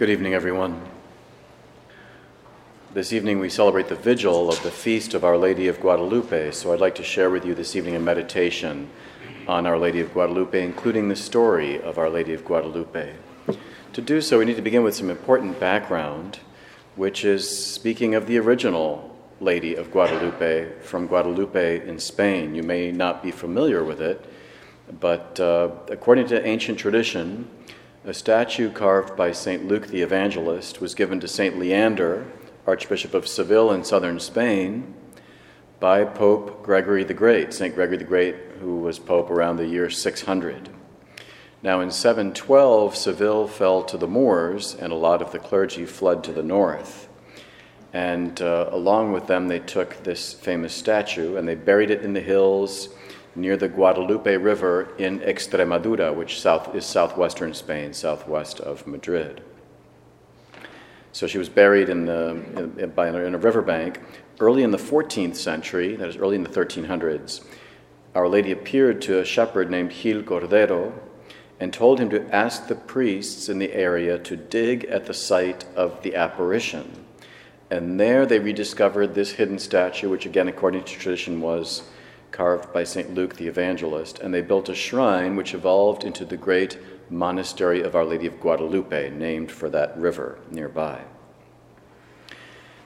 Good evening, everyone. This evening we celebrate the vigil of the feast of Our Lady of Guadalupe, so I'd like to share with you this evening a meditation on Our Lady of Guadalupe, including the story of Our Lady of Guadalupe. To do so, we need to begin with some important background, which is speaking of the original Lady of Guadalupe from Guadalupe in Spain. You may not be familiar with it, but uh, according to ancient tradition, a statue carved by St. Luke the Evangelist was given to St. Leander, Archbishop of Seville in southern Spain, by Pope Gregory the Great, St. Gregory the Great, who was Pope around the year 600. Now, in 712, Seville fell to the Moors, and a lot of the clergy fled to the north. And uh, along with them, they took this famous statue and they buried it in the hills near the Guadalupe River in Extremadura, which south, is southwestern Spain, southwest of Madrid. So she was buried in, the, in, in a riverbank. Early in the 14th century, that is early in the 1300s, Our Lady appeared to a shepherd named Gil Cordero and told him to ask the priests in the area to dig at the site of the apparition. And there they rediscovered this hidden statue, which, again, according to tradition, was carved by St. Luke the Evangelist, and they built a shrine which evolved into the great monastery of Our Lady of Guadalupe, named for that river nearby.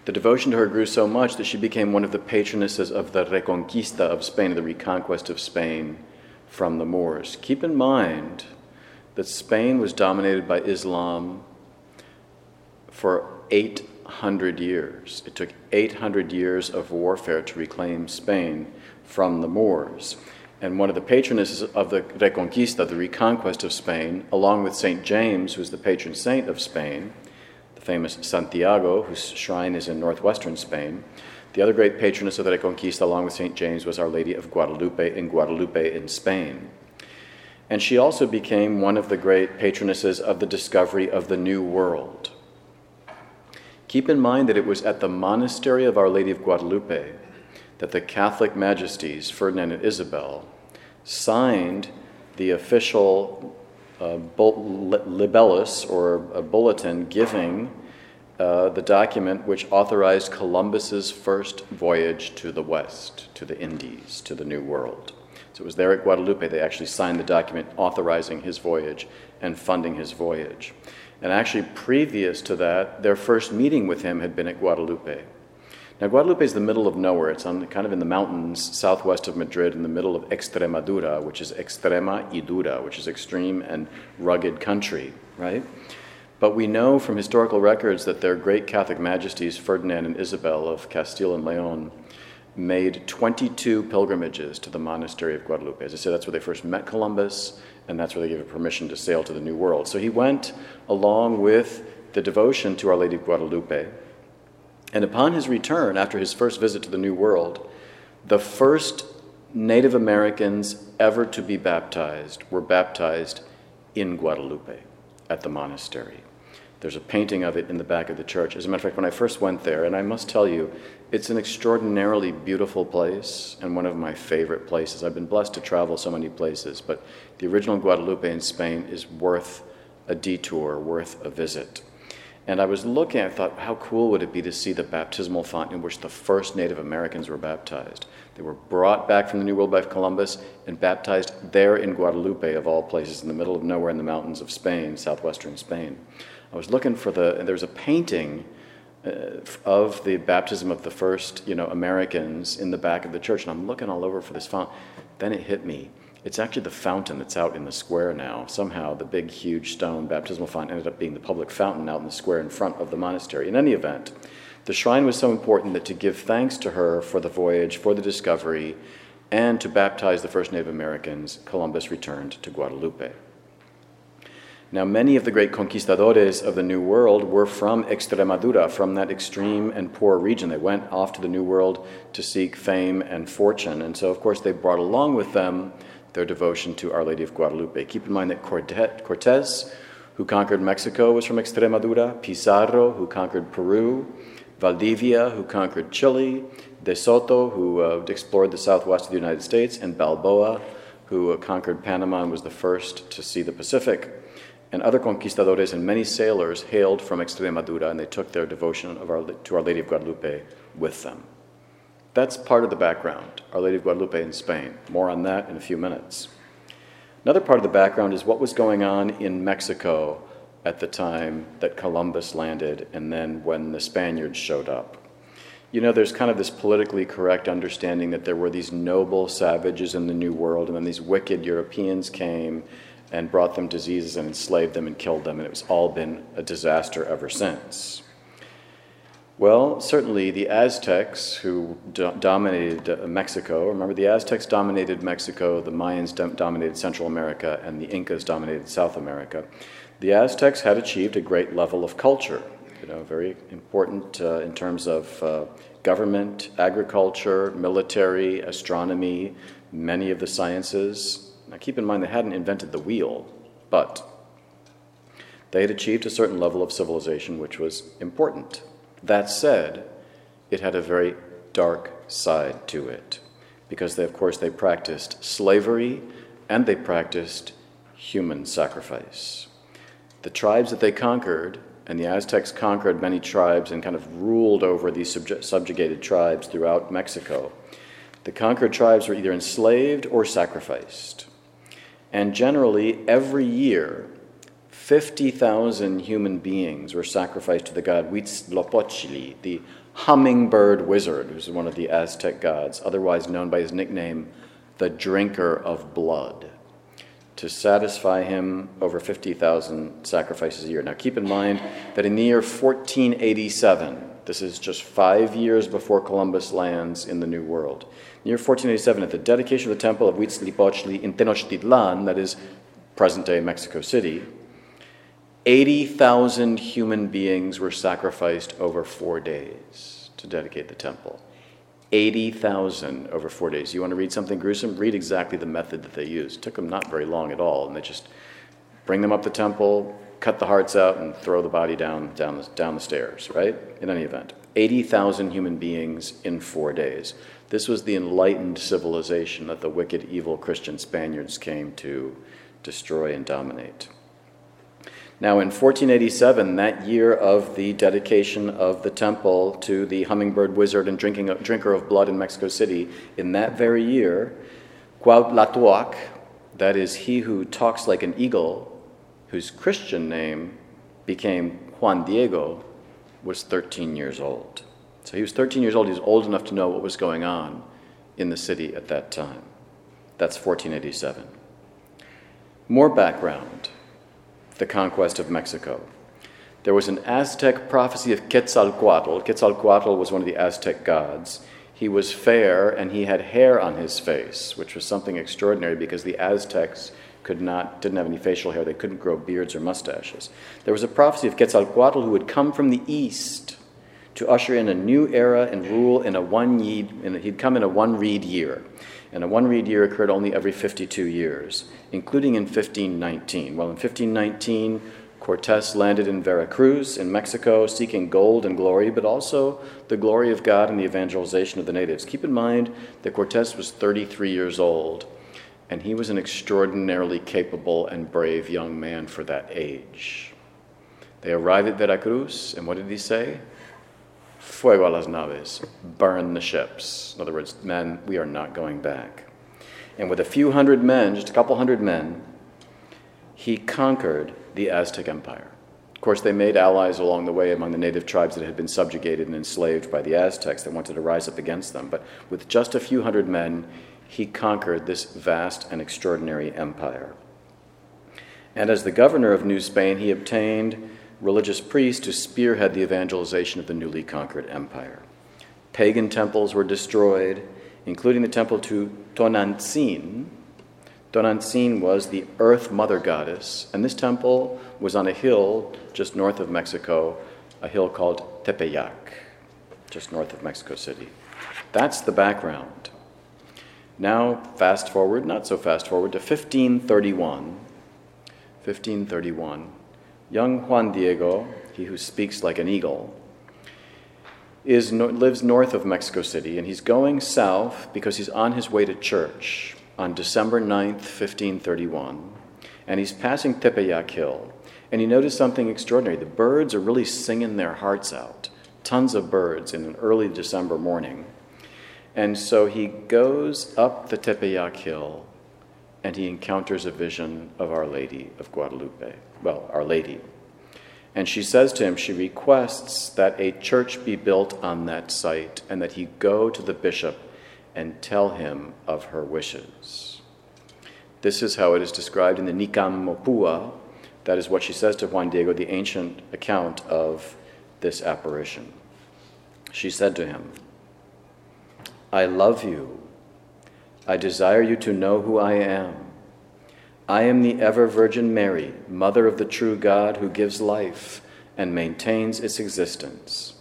The devotion to her grew so much that she became one of the patronesses of the Reconquista of Spain, the reconquest of Spain from the Moors. Keep in mind that Spain was dominated by Islam for 800 years. It took 800 years of warfare to reclaim Spain from the Moors. And one of the patronesses of the Reconquista, the reconquest of Spain, along with St. James, who's the patron saint of Spain, the famous Santiago, whose shrine is in northwestern Spain, the other great patroness of the Reconquista, along with St. James, was Our Lady of Guadalupe in Guadalupe in Spain. And she also became one of the great patronesses of the discovery of the New World. Keep in mind that it was at the monastery of Our Lady of Guadalupe that the Catholic majesties, Ferdinand and Isabel, signed the official uh, libellus or a bulletin giving uh, the document which authorized Columbus's first voyage to the West, to the Indies, to the New World. So it was there at Guadalupe they actually signed the document authorizing his voyage and funding his voyage. And actually, previous to that, their first meeting with him had been at Guadalupe. Now, Guadalupe is the middle of nowhere. It's on, kind of in the mountains southwest of Madrid, in the middle of Extremadura, which is extrema y dura, which is extreme and rugged country, right? But we know from historical records that their great Catholic majesties, Ferdinand and Isabel of Castile and Leon, made 22 pilgrimages to the monastery of Guadalupe. As I said, that's where they first met Columbus, and that's where they gave him permission to sail to the New World. So he went along with the devotion to Our Lady of Guadalupe and upon his return, after his first visit to the New World, the first Native Americans ever to be baptized were baptized in Guadalupe at the monastery. There's a painting of it in the back of the church. As a matter of fact, when I first went there, and I must tell you, it's an extraordinarily beautiful place and one of my favorite places. I've been blessed to travel so many places, but the original Guadalupe in Spain is worth a detour, worth a visit. And I was looking, I thought, how cool would it be to see the baptismal font in which the first Native Americans were baptized? They were brought back from the New World by Columbus and baptized there in Guadalupe, of all places, in the middle of nowhere in the mountains of Spain, southwestern Spain. I was looking for the, and there was a painting uh, of the baptism of the first, you know, Americans in the back of the church, and I'm looking all over for this font. Then it hit me it's actually the fountain that's out in the square now. Somehow, the big, huge stone baptismal font ended up being the public fountain out in the square in front of the monastery. In any event, the shrine was so important that to give thanks to her for the voyage, for the discovery, and to baptize the first Native Americans, Columbus returned to Guadalupe. Now, many of the great conquistadores of the New World were from Extremadura, from that extreme and poor region. They went off to the New World to seek fame and fortune. And so, of course, they brought along with them their devotion to Our Lady of Guadalupe. Keep in mind that Cortes, who conquered Mexico, was from Extremadura, Pizarro, who conquered Peru, Valdivia, who conquered Chile, De Soto, who uh, explored the southwest of the United States, and Balboa, who uh, conquered Panama and was the first to see the Pacific. and other conquistadores and many sailors hailed from Extremadura, and they took their devotion our, to Our Lady of Guadalupe with them. That's part of the background, Our Lady of Guadalupe in Spain. More on that in a few minutes. Another part of the background is what was going on in Mexico at the time that Columbus landed and then when the Spaniards showed up. You know, there's kind of this politically correct understanding that there were these noble savages in the New World, and then these wicked Europeans came and brought them diseases and enslaved them and killed them, and it's all been a disaster ever since. Well, certainly the Aztecs, who do- dominated uh, Mexico, remember the Aztecs dominated Mexico, the Mayans dom- dominated Central America, and the Incas dominated South America. The Aztecs had achieved a great level of culture, you know, very important uh, in terms of uh, government, agriculture, military, astronomy, many of the sciences. Now, keep in mind they hadn't invented the wheel, but they had achieved a certain level of civilization which was important. That said, it had a very dark side to it because they, of course they practiced slavery and they practiced human sacrifice. The tribes that they conquered, and the Aztecs conquered many tribes and kind of ruled over these subjugated tribes throughout Mexico. The conquered tribes were either enslaved or sacrificed. And generally, every year, 50,000 human beings were sacrificed to the god Huitzilopochtli, the hummingbird wizard, who's one of the Aztec gods, otherwise known by his nickname, the drinker of blood, to satisfy him over 50,000 sacrifices a year. Now keep in mind that in the year 1487, this is just five years before Columbus lands in the New World. In the year 1487, at the dedication of the temple of Huitzilopochtli in Tenochtitlan, that is present day Mexico City, 80,000 human beings were sacrificed over four days to dedicate the temple. 80,000 over four days. You want to read something gruesome? Read exactly the method that they used. It took them not very long at all, and they just bring them up the temple, cut the hearts out, and throw the body down, down, the, down the stairs, right? In any event, 80,000 human beings in four days. This was the enlightened civilization that the wicked, evil Christian Spaniards came to destroy and dominate. Now, in 1487, that year of the dedication of the temple to the hummingbird wizard and drinking, drinker of blood in Mexico City, in that very year, Cuauhtlatoac, that is, he who talks like an eagle, whose Christian name became Juan Diego, was 13 years old. So he was 13 years old. He was old enough to know what was going on in the city at that time. That's 1487. More background the conquest of Mexico. There was an Aztec prophecy of Quetzalcoatl. Quetzalcoatl was one of the Aztec gods. He was fair and he had hair on his face, which was something extraordinary because the Aztecs could not, didn't have any facial hair. They couldn't grow beards or mustaches. There was a prophecy of Quetzalcoatl who would come from the east to usher in a new era and rule in a one yeed, he'd come in a one reed year. And a one reed year occurred only every 52 years, including in 1519. Well, in 1519, Cortes landed in Veracruz in Mexico seeking gold and glory, but also the glory of God and the evangelization of the natives. Keep in mind that Cortes was 33 years old, and he was an extraordinarily capable and brave young man for that age. They arrived at Veracruz, and what did he say? Fuego a las naves, burn the ships. In other words, men, we are not going back. And with a few hundred men, just a couple hundred men, he conquered the Aztec Empire. Of course, they made allies along the way among the native tribes that had been subjugated and enslaved by the Aztecs that wanted to rise up against them. But with just a few hundred men, he conquered this vast and extraordinary empire. And as the governor of New Spain, he obtained religious priests to spearhead the evangelization of the newly conquered empire. Pagan temples were destroyed, including the temple to Tonantzin. Tonantzin was the earth mother goddess, and this temple was on a hill just north of Mexico, a hill called Tepeyac, just north of Mexico City. That's the background. Now, fast forward, not so fast forward, to 1531. 1531 young Juan Diego, he who speaks like an eagle, is, lives north of Mexico City, and he's going south because he's on his way to church on December 9th, 1531, and he's passing Tepeyac Hill. And he noticed something extraordinary. The birds are really singing their hearts out. Tons of birds in an early December morning. And so he goes up the Tepeyac hill and he encounters a vision of Our Lady of Guadalupe. Well, Our Lady. And she says to him, she requests that a church be built on that site and that he go to the bishop and tell him of her wishes. This is how it is described in the Nican Mopohua. That is what she says to Juan Diego, the ancient account of this apparition. She said to him, I love you. I desire you to know who I am. I am the ever Virgin Mary, Mother of the true God who gives life and maintains its existence.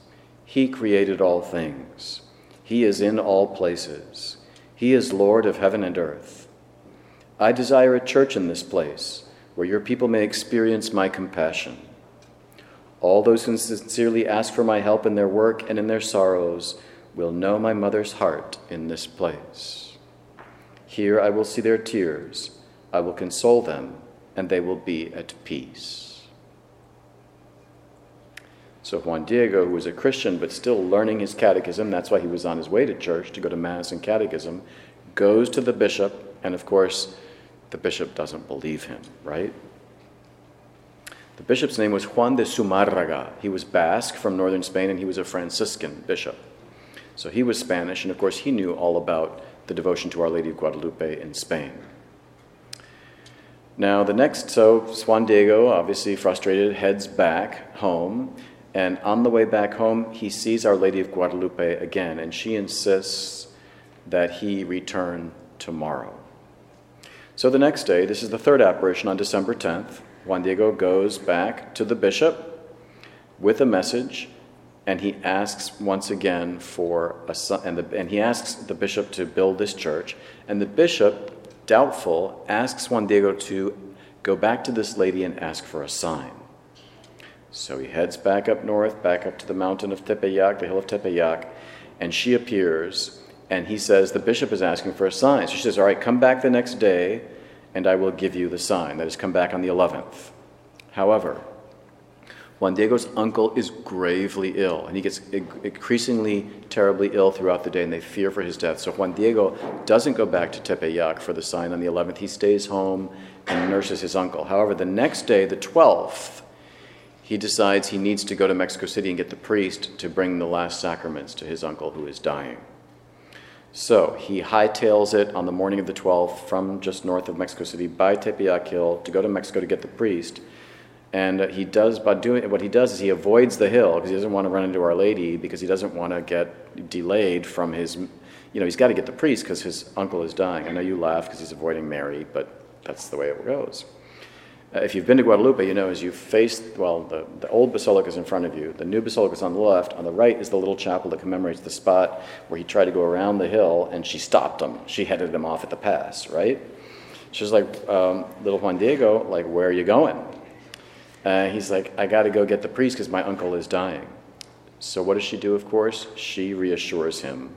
He created all things. He is in all places. He is Lord of heaven and earth. I desire a church in this place where your people may experience my compassion. All those who sincerely ask for my help in their work and in their sorrows will know my mother's heart in this place. Here I will see their tears I will console them, and they will be at peace. So Juan Diego, who was a Christian but still learning his catechism, that's why he was on his way to church to go to Mass and catechism, goes to the bishop, and of course, the bishop doesn't believe him, right? The bishop's name was Juan de Zumarraga. He was Basque from northern Spain, and he was a Franciscan bishop. So he was Spanish, and of course, he knew all about the devotion to Our Lady of Guadalupe in Spain. Now, the next, so Juan Diego, obviously frustrated, heads back home. And on the way back home, he sees Our Lady of Guadalupe again, and she insists that he return tomorrow. So the next day, this is the third apparition on December 10th, Juan Diego goes back to the bishop with a message, and he asks once again for a son, and, the, and he asks the bishop to build this church. And the bishop doubtful, asks Juan Diego to go back to this lady and ask for a sign. So he heads back up north, back up to the mountain of Tepeyac, the hill of Tepeyac, and she appears, and he says, The bishop is asking for a sign. So she says, All right, come back the next day, and I will give you the sign. That is, come back on the 11th. However, Juan Diego's uncle is gravely ill, and he gets increasingly terribly ill throughout the day, and they fear for his death. So Juan Diego doesn't go back to Tepeyac for the sign on the 11th. He stays home and nurses his uncle. However, the next day, the 12th, he decides he needs to go to Mexico City and get the priest to bring the last sacraments to his uncle who is dying. So he hightails it on the morning of the 12th from just north of Mexico City by Tepeyac Hill to go to Mexico to get the priest and he does by doing what he does is he avoids the hill because he doesn't want to run into Our Lady because he doesn't want to get delayed from his, you know, he's got to get the priest because his uncle is dying. I know you laugh because he's avoiding Mary, but that's the way it goes. Uh, if you've been to Guadalupe, you know as you face, well, the, the old basilica is in front of you, the new basilica is on the left. On the right is the little chapel that commemorates the spot where he tried to go around the hill and she stopped him. She headed him off at the pass, right? She's like, um, little Juan Diego, like, where are you going? Uh, he's like, I got to go get the priest because my uncle is dying. So, what does she do, of course? She reassures him.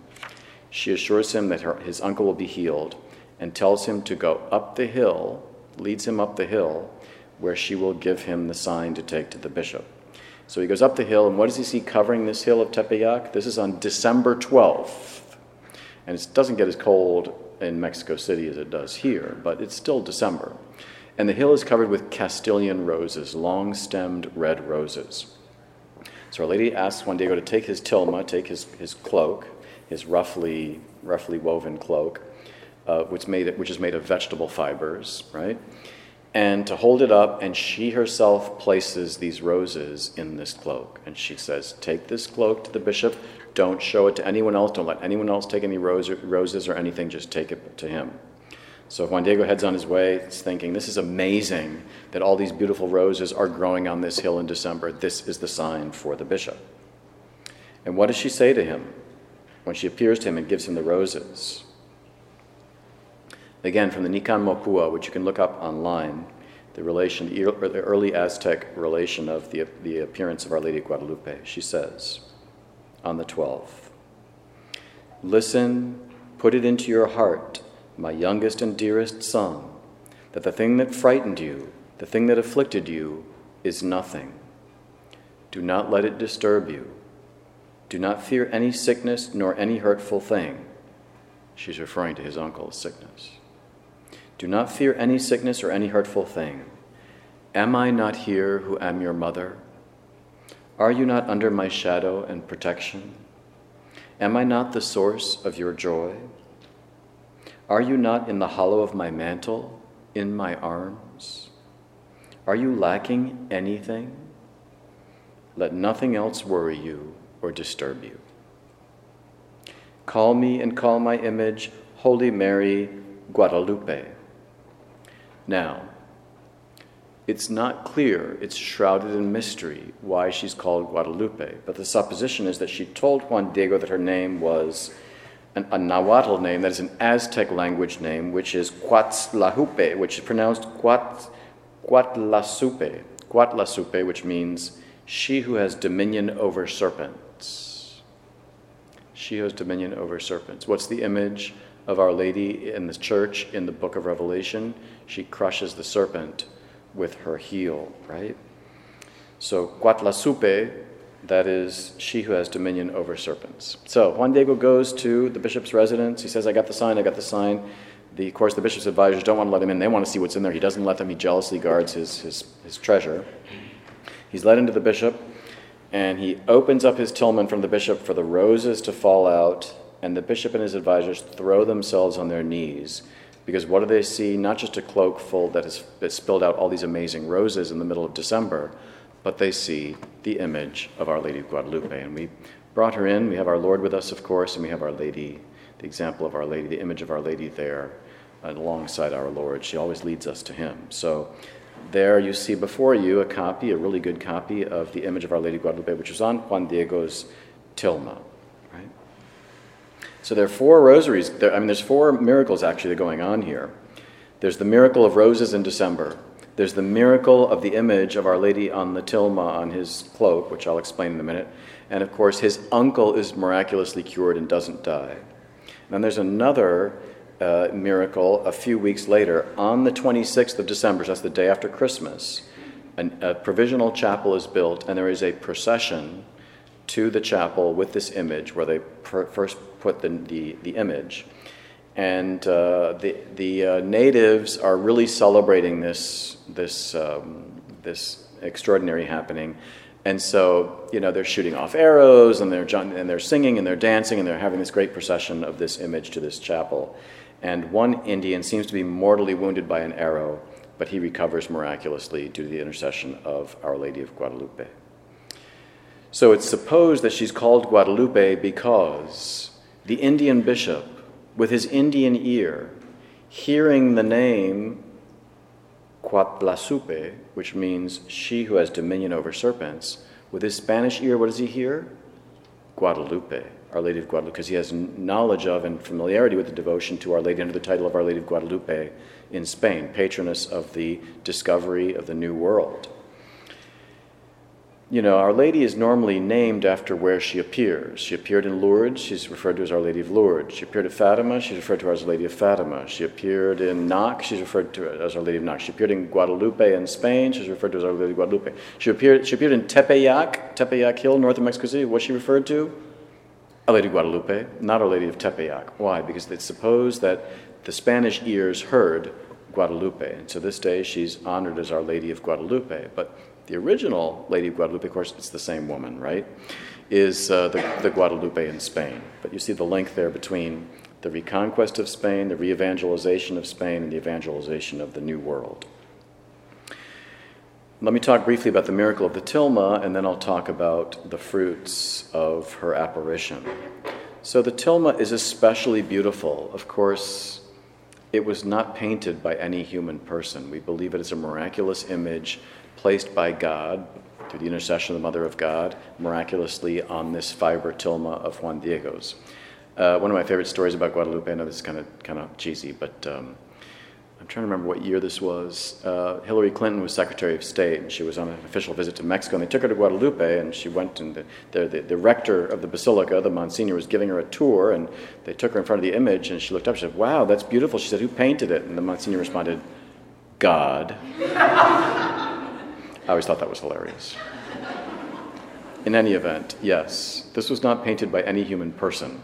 She assures him that her, his uncle will be healed and tells him to go up the hill, leads him up the hill, where she will give him the sign to take to the bishop. So he goes up the hill, and what does he see covering this hill of Tepeyac? This is on December 12th. And it doesn't get as cold in Mexico City as it does here, but it's still December and the hill is covered with Castilian roses, long stemmed red roses. So Our Lady asks Juan Diego to take his tilma, take his, his cloak, his roughly, roughly woven cloak, uh, which, made, which is made of vegetable fibers, right? And to hold it up, and she herself places these roses in this cloak. And she says, Take this cloak to the bishop. Don't show it to anyone else. Don't let anyone else take any rose, roses or anything. Just take it to him. So Juan Diego heads on his way, thinking, This is amazing that all these beautiful roses are growing on this hill in December. This is the sign for the bishop. And what does she say to him when she appears to him and gives him the roses? Again, from the Nican Mopohua, which you can look up online, the relation, the early Aztec relation of the, the appearance of Our Lady of Guadalupe. She says, on the 12th, Listen, put it into your heart my youngest and dearest son, that the thing that frightened you, the thing that afflicted you, is nothing. Do not let it disturb you. Do not fear any sickness nor any hurtful thing. She's referring to his uncle's sickness. Do not fear any sickness or any hurtful thing. Am I not here who am your mother? Are you not under my shadow and protection? Am I not the source of your joy? Are you not in the hollow of my mantle, in my arms? Are you lacking anything? Let nothing else worry you or disturb you. Call me and call my image Holy Mary Guadalupe. Now, it's not clear, it's shrouded in mystery why she's called Guadalupe, but the supposition is that she told Juan Diego that her name was an, a Nahuatl name, that is an Aztec language name, which is Cuatzlahupe, which is pronounced Cuat, Cuatlasupe, which means she who has dominion over serpents. She who has dominion over serpents. What's the image of Our Lady in the church in the book of Revelation? She crushes the serpent with her heel, right? So, Cuatlasupe that is, she who has dominion over serpents. So Juan Diego goes to the bishop's residence. He says, I got the sign, I got the sign. The, of course, the bishop's advisors don't want to let him in. They want to see what's in there. He doesn't let them. He jealously guards his, his, his treasure. He's led into the bishop, and he opens up his tilma from the bishop for the roses to fall out, and the bishop and his advisors throw themselves on their knees. Because what do they see? Not just a cloak full that has spilled out all these amazing roses in the middle of December, but they see the image of Our Lady of Guadalupe. And we brought her in. We have our Lord with us, of course, and we have Our Lady, the example of Our Lady, the image of Our Lady there uh, alongside our Lord. She always leads us to Him. So there you see before you a copy, a really good copy of the image of Our Lady of Guadalupe, which is on Juan Diego's tilma. Right? So there are four rosaries. There, I mean, there's four miracles actually going on here. There's the miracle of roses in December. There's the miracle of the image of Our Lady on the tilma on his cloak, which I'll explain in a minute. And of course, his uncle is miraculously cured and doesn't die. And then there's another uh, miracle a few weeks later, on the 26th of December, so that's the day after Christmas. An, a provisional chapel is built, and there is a procession to the chapel with this image where they first put the, the, the image and uh, the the uh, natives are really celebrating this this um, this extraordinary happening. And so, you know, they're shooting off arrows and they're, and they're singing and they're dancing and they're having this great procession of this image to this chapel. And one Indian seems to be mortally wounded by an arrow, but he recovers miraculously due to the intercession of Our Lady of Guadalupe. So it's supposed that she's called Guadalupe because the Indian bishop with his Indian ear, hearing the name Cuatlasupe, which means she who has dominion over serpents, with his Spanish ear, what does he hear? Guadalupe, Our Lady of Guadalupe, because he has knowledge of and familiarity with the devotion to Our Lady under the title of Our Lady of Guadalupe in Spain, patroness of the discovery of the New World you know, Our Lady is normally named after where she appears. She appeared in Lourdes, she's referred to as Our Lady of Lourdes. She appeared at Fatima, she's referred to as Our Lady of Fatima. She appeared in Knock, she's referred to as Our Lady of Knock. She appeared in Guadalupe in Spain, she's referred to as Our Lady of Guadalupe. She appeared, she appeared in Tepeyac, Tepeyac Hill, north of Mexico City. What's she referred to? Our Lady of Guadalupe, not Our Lady of Tepeyac. Why? Because it's supposed that the Spanish ears heard Guadalupe. And so this day she's honored as Our Lady of Guadalupe. But the original Lady of Guadalupe, of course, it's the same woman, right? Is uh, the, the Guadalupe in Spain. But you see the link there between the reconquest of Spain, the re evangelization of Spain, and the evangelization of the New World. Let me talk briefly about the miracle of the tilma, and then I'll talk about the fruits of her apparition. So, the tilma is especially beautiful. Of course, it was not painted by any human person. We believe it is a miraculous image placed by God through the intercession of the Mother of God miraculously on this fiber tilma of Juan Diego's. Uh, one of my favorite stories about Guadalupe, I know this is kind of kind of cheesy, but um, I'm trying to remember what year this was. Uh, Hillary Clinton was Secretary of State, and she was on an official visit to Mexico, and they took her to Guadalupe, and she went, and the, the, the, the rector of the basilica, the Monsignor, was giving her a tour, and they took her in front of the image, and she looked up, she said, wow, that's beautiful. She said, who painted it? And the Monsignor responded, God. I always thought that was hilarious. In any event, yes, this was not painted by any human person.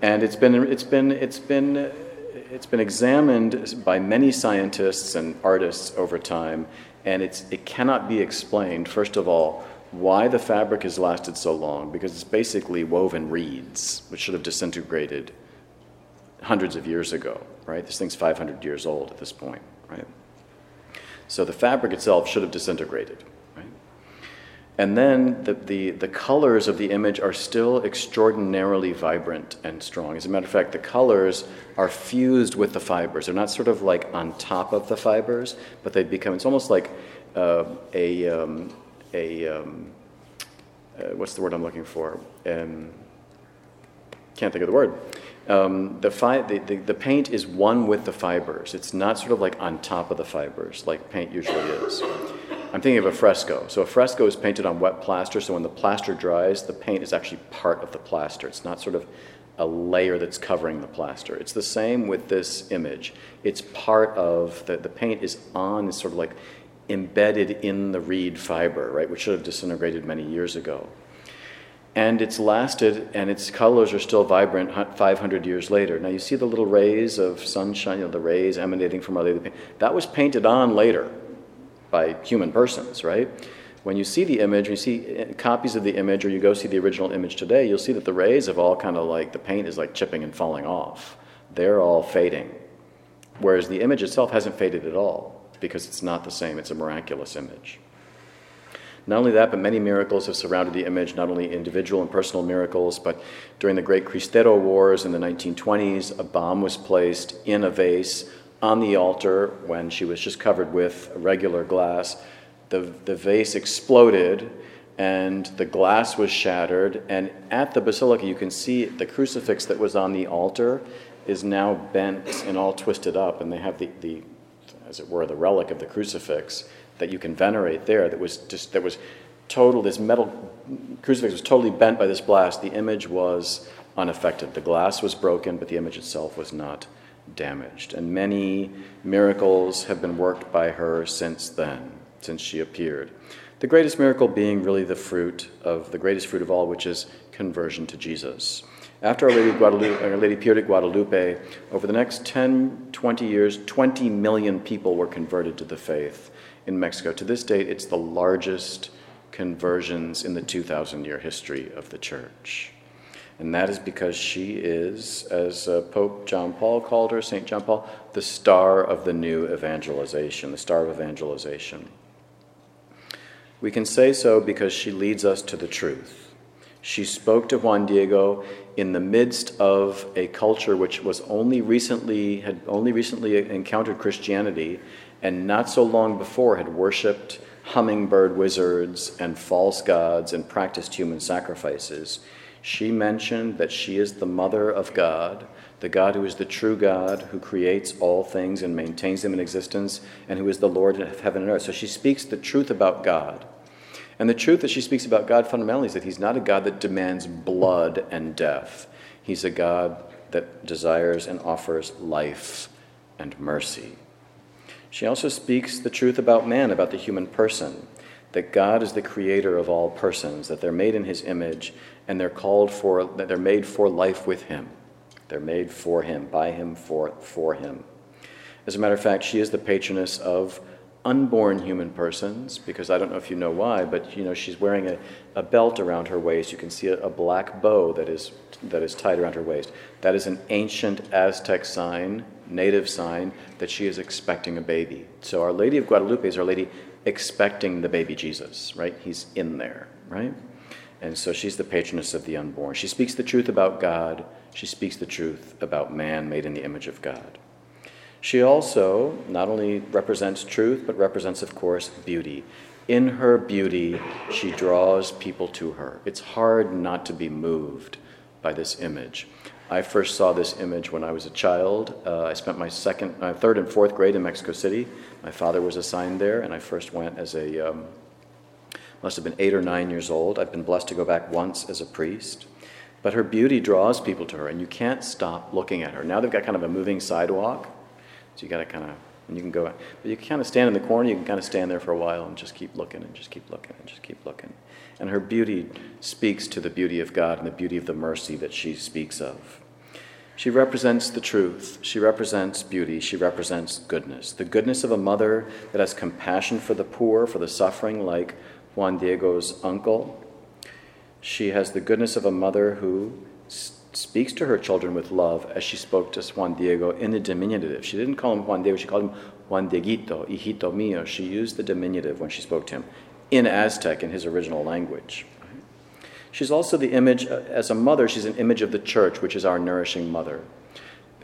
And it's been, it's been, it's been, it's been examined by many scientists and artists over time, and it's, it cannot be explained, first of all, why the fabric has lasted so long, because it's basically woven reeds, which should have disintegrated hundreds of years ago, right? This thing's 500 years old at this point, right? So the fabric itself should have disintegrated. And then the, the, the, colors of the image are still extraordinarily vibrant and strong. As a matter of fact, the colors are fused with the fibers. They're not sort of like on top of the fibers, but they become, it's almost like uh, a, um, a um, uh, what's the word I'm looking for? Um, can't think of the word. Um, the, fi- the, the, the paint is one with the fibers. It's not sort of like on top of the fibers like paint usually is. I'm thinking of a fresco. So a fresco is painted on wet plaster, so when the plaster dries, the paint is actually part of the plaster. It's not sort of a layer that's covering the plaster. It's the same with this image. It's part of the, the paint is on, it's sort of like embedded in the reed fiber, right, which should have disintegrated many years ago. And it's lasted, and its colors are still vibrant 500 years later. Now you see the little rays of sunshine, you know, the rays emanating from Lady. That was painted on later by human persons, right? When you see the image, you see uh, copies of the image, or you go see the original image today, you'll see that the rays have all kind of like, the paint is like chipping and falling off. They're all fading. Whereas the image itself hasn't faded at all because it's not the same, it's a miraculous image. Not only that, but many miracles have surrounded the image, not only individual and personal miracles, but during the Great Cristero Wars in the 1920s, a bomb was placed in a vase on the altar when she was just covered with regular glass. The, the vase exploded and the glass was shattered. And at the basilica, you can see the crucifix that was on the altar is now bent and all twisted up. And they have the, the as it were, the relic of the crucifix that you can venerate there that was just, that was total, this metal crucifix was totally bent by this blast. The image was unaffected. The glass was broken, but the image itself was not damaged. And many miracles have been worked by her since then, since she appeared. The greatest miracle being really the fruit of the greatest fruit of all, which is conversion to Jesus. After Our Lady, Guadalupe, Our Lady appeared at Guadalupe, over the next 10, 20 years, 20 million people were converted to the faith in Mexico. To this date, it's the largest conversions in the 2,000 year history of the church. And that is because she is, as uh, Pope John Paul called her, St. John Paul, the star of the new evangelization, the star of evangelization. We can say so because she leads us to the truth. She spoke to Juan Diego in the midst of a culture which was only recently had only recently encountered Christianity and not so long before had worshipped hummingbird wizards and false gods and practiced human sacrifices. She mentioned that she is the mother of God, the God who is the true God, who creates all things and maintains them in existence, and who is the Lord of heaven and earth. So she speaks the truth about God. And the truth that she speaks about God fundamentally is that He's not a God that demands blood and death. He's a God that desires and offers life and mercy. She also speaks the truth about man, about the human person, that God is the creator of all persons, that they're made in His image, and they're called for, that they're made for life with him. They're made for him, by him, for, for him. As a matter of fact, she is the patroness of unborn human persons, because I don't know if you know why, but you know she's wearing a, a belt around her waist. You can see a, a black bow that is, that is tied around her waist. That is an ancient Aztec sign, native sign, that she is expecting a baby. So Our Lady of Guadalupe is Our Lady expecting the baby Jesus, right? He's in there, right? And so she's the patroness of the unborn. She speaks the truth about God. She speaks the truth about man made in the image of God. She also not only represents truth, but represents, of course, beauty. In her beauty, she draws people to her. It's hard not to be moved by this image. I first saw this image when I was a child. Uh, I spent my second, uh, third, and fourth grade in Mexico City. My father was assigned there, and I first went as a um, must have been eight or nine years old. I've been blessed to go back once as a priest. But her beauty draws people to her, and you can't stop looking at her. Now they've got kind of a moving sidewalk, so you got to kind of And you can go, but you can kind of stand in the corner, you can kind of stand there for a while and just keep looking and just keep looking and just keep looking. And her beauty speaks to the beauty of God and the beauty of the mercy that she speaks of. She represents the truth. She represents beauty. She represents goodness. The goodness of a mother that has compassion for the poor, for the suffering, like Juan Diego's uncle. She has the goodness of a mother who speaks to her children with love as she spoke to Juan Diego in the diminutive. She didn't call him Juan Diego, she called him Juan Dieguito, hijito mío. She used the diminutive when she spoke to him in Aztec in his original language. She's also the image, uh, as a mother, she's an image of the church, which is our nourishing mother,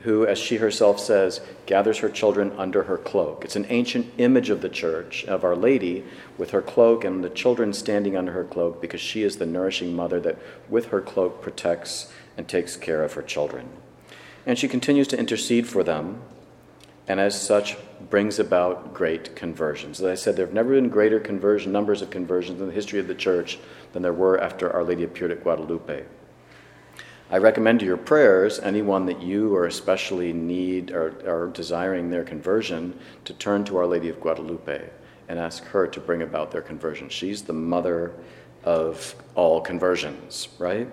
who, as she herself says, gathers her children under her cloak. It's an ancient image of the church, of Our Lady, with her cloak and the children standing under her cloak, because she is the nourishing mother that, with her cloak, protects and takes care of her children. And she continues to intercede for them, and as such, brings about great conversions. As I said, there have never been greater conversion numbers of conversions in the history of the church than there were after Our Lady appeared at Guadalupe. I recommend to your prayers anyone that you or especially need or are desiring their conversion to turn to Our Lady of Guadalupe and ask her to bring about their conversion. She's the mother of all conversions, right?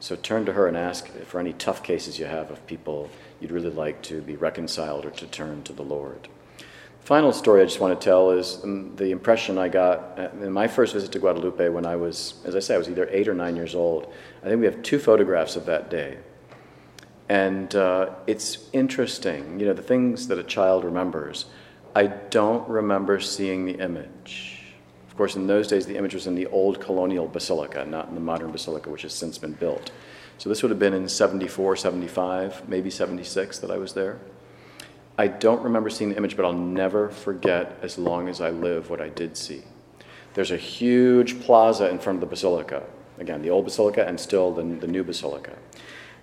So turn to her and ask for any tough cases you have of people you'd really like to be reconciled or to turn to the Lord. Final story I just want to tell is um, the impression I got uh, in my first visit to Guadalupe when I was, as I say, I was either eight or nine years old. I think we have two photographs of that day. And uh, it's interesting, you know, the things that a child remembers. I don't remember seeing the image. Of course, in those days, the image was in the old colonial basilica, not in the modern basilica, which has since been built. So this would have been in 74, 75, maybe 76 that I was there. I don't remember seeing the image, but I'll never forget as long as I live what I did see. There's a huge plaza in front of the basilica. Again, the old basilica and still the, the new basilica.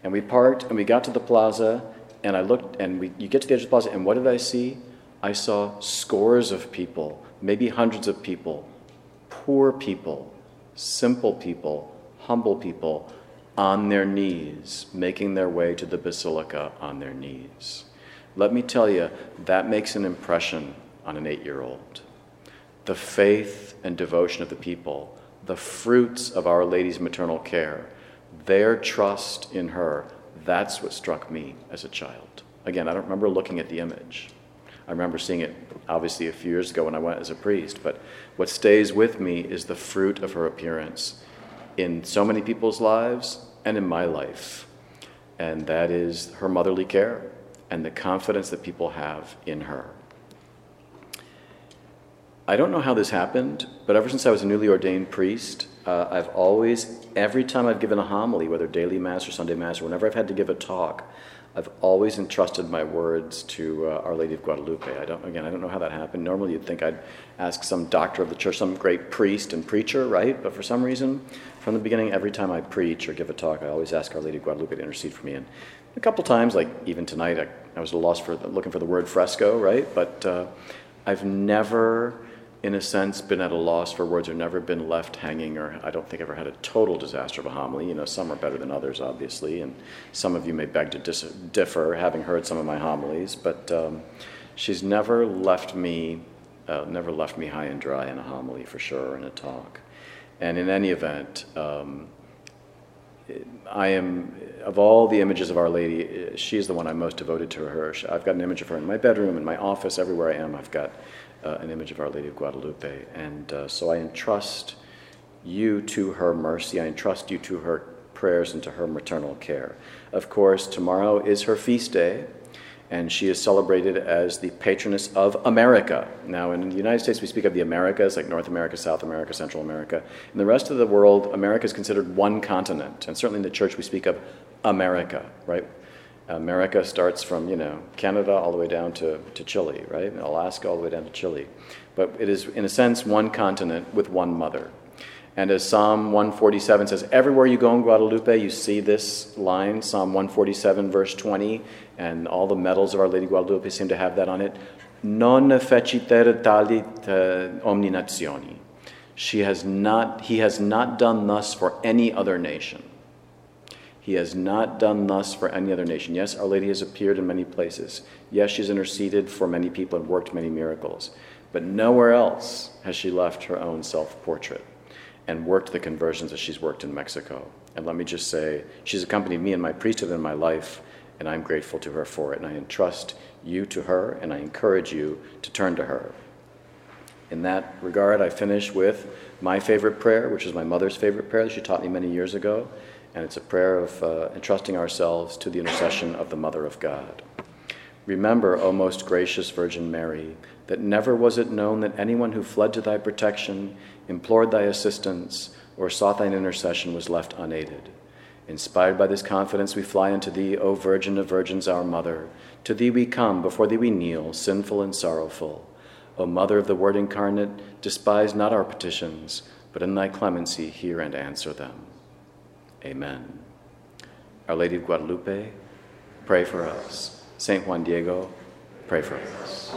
And we parked and we got to the plaza, and I looked, and we, you get to the edge of the plaza, and what did I see? I saw scores of people, maybe hundreds of people, poor people, simple people, humble people on their knees, making their way to the basilica on their knees. Let me tell you, that makes an impression on an eight year old. The faith and devotion of the people, the fruits of Our Lady's maternal care, their trust in her, that's what struck me as a child. Again, I don't remember looking at the image. I remember seeing it obviously a few years ago when I went as a priest, but what stays with me is the fruit of her appearance in so many people's lives and in my life. And that is her motherly care and the confidence that people have in her. I don't know how this happened, but ever since I was a newly ordained priest, uh, I've always, every time I've given a homily, whether daily Mass or Sunday Mass, or whenever I've had to give a talk, I've always entrusted my words to uh, Our Lady of Guadalupe. I don't, again, I don't know how that happened. Normally, you'd think I'd ask some doctor of the church, some great priest and preacher, right? But for some reason, from the beginning, every time I preach or give a talk, I always ask Our Lady of Guadalupe to intercede for me. And a couple times, like even tonight, I, I was at a loss for looking for the word fresco, right? But uh, I've never in a sense, been at a loss for words or never been left hanging, or I don't think I've ever had a total disaster of a homily. You know, some are better than others, obviously, and some of you may beg to dis- differ, having heard some of my homilies, but um, she's never left me, uh, never left me high and dry in a homily for sure, or in a talk. And in any event, um, I am, of all the images of Our Lady, she's the one I'm most devoted to her. I've got an image of her in my bedroom, in my office, everywhere I am. I've got uh, an image of Our Lady of Guadalupe. And uh, so I entrust you to her mercy. I entrust you to her prayers and to her maternal care. Of course, tomorrow is her feast day, and she is celebrated as the patroness of America. Now, in the United States, we speak of the Americas, like North America, South America, Central America. In the rest of the world, America is considered one continent, and certainly in the church, we speak of America, right? America starts from, you know, Canada all the way down to, to Chile, right? Alaska all the way down to Chile. But it is, in a sense, one continent with one mother. And as Psalm 147 says, everywhere you go in Guadalupe, you see this line, Psalm 147, verse 20, and all the medals of Our Lady Guadalupe seem to have that on it. Non feciter talit eh, omni nazioni. She has not, he has not done thus for any other nation. He has not done thus for any other nation. Yes, Our Lady has appeared in many places. Yes, she's interceded for many people and worked many miracles. But nowhere else has she left her own self portrait and worked the conversions that she's worked in Mexico. And let me just say, she's accompanied me in my priesthood in my life, and I'm grateful to her for it. And I entrust you to her, and I encourage you to turn to her. In that regard, I finish with my favorite prayer, which is my mother's favorite prayer that she taught me many years ago. And it's a prayer of uh, entrusting ourselves to the intercession of the Mother of God. Remember, O most gracious Virgin Mary, that never was it known that anyone who fled to thy protection, implored thy assistance, or sought thine intercession was left unaided. Inspired by this confidence, we fly unto thee, O Virgin of Virgins, our Mother. To thee we come, before thee we kneel, sinful and sorrowful. O Mother of the Word incarnate, despise not our petitions, but in thy clemency hear and answer them. Amen. Our Lady of Guadalupe, pray for us. Saint Juan Diego, pray for us.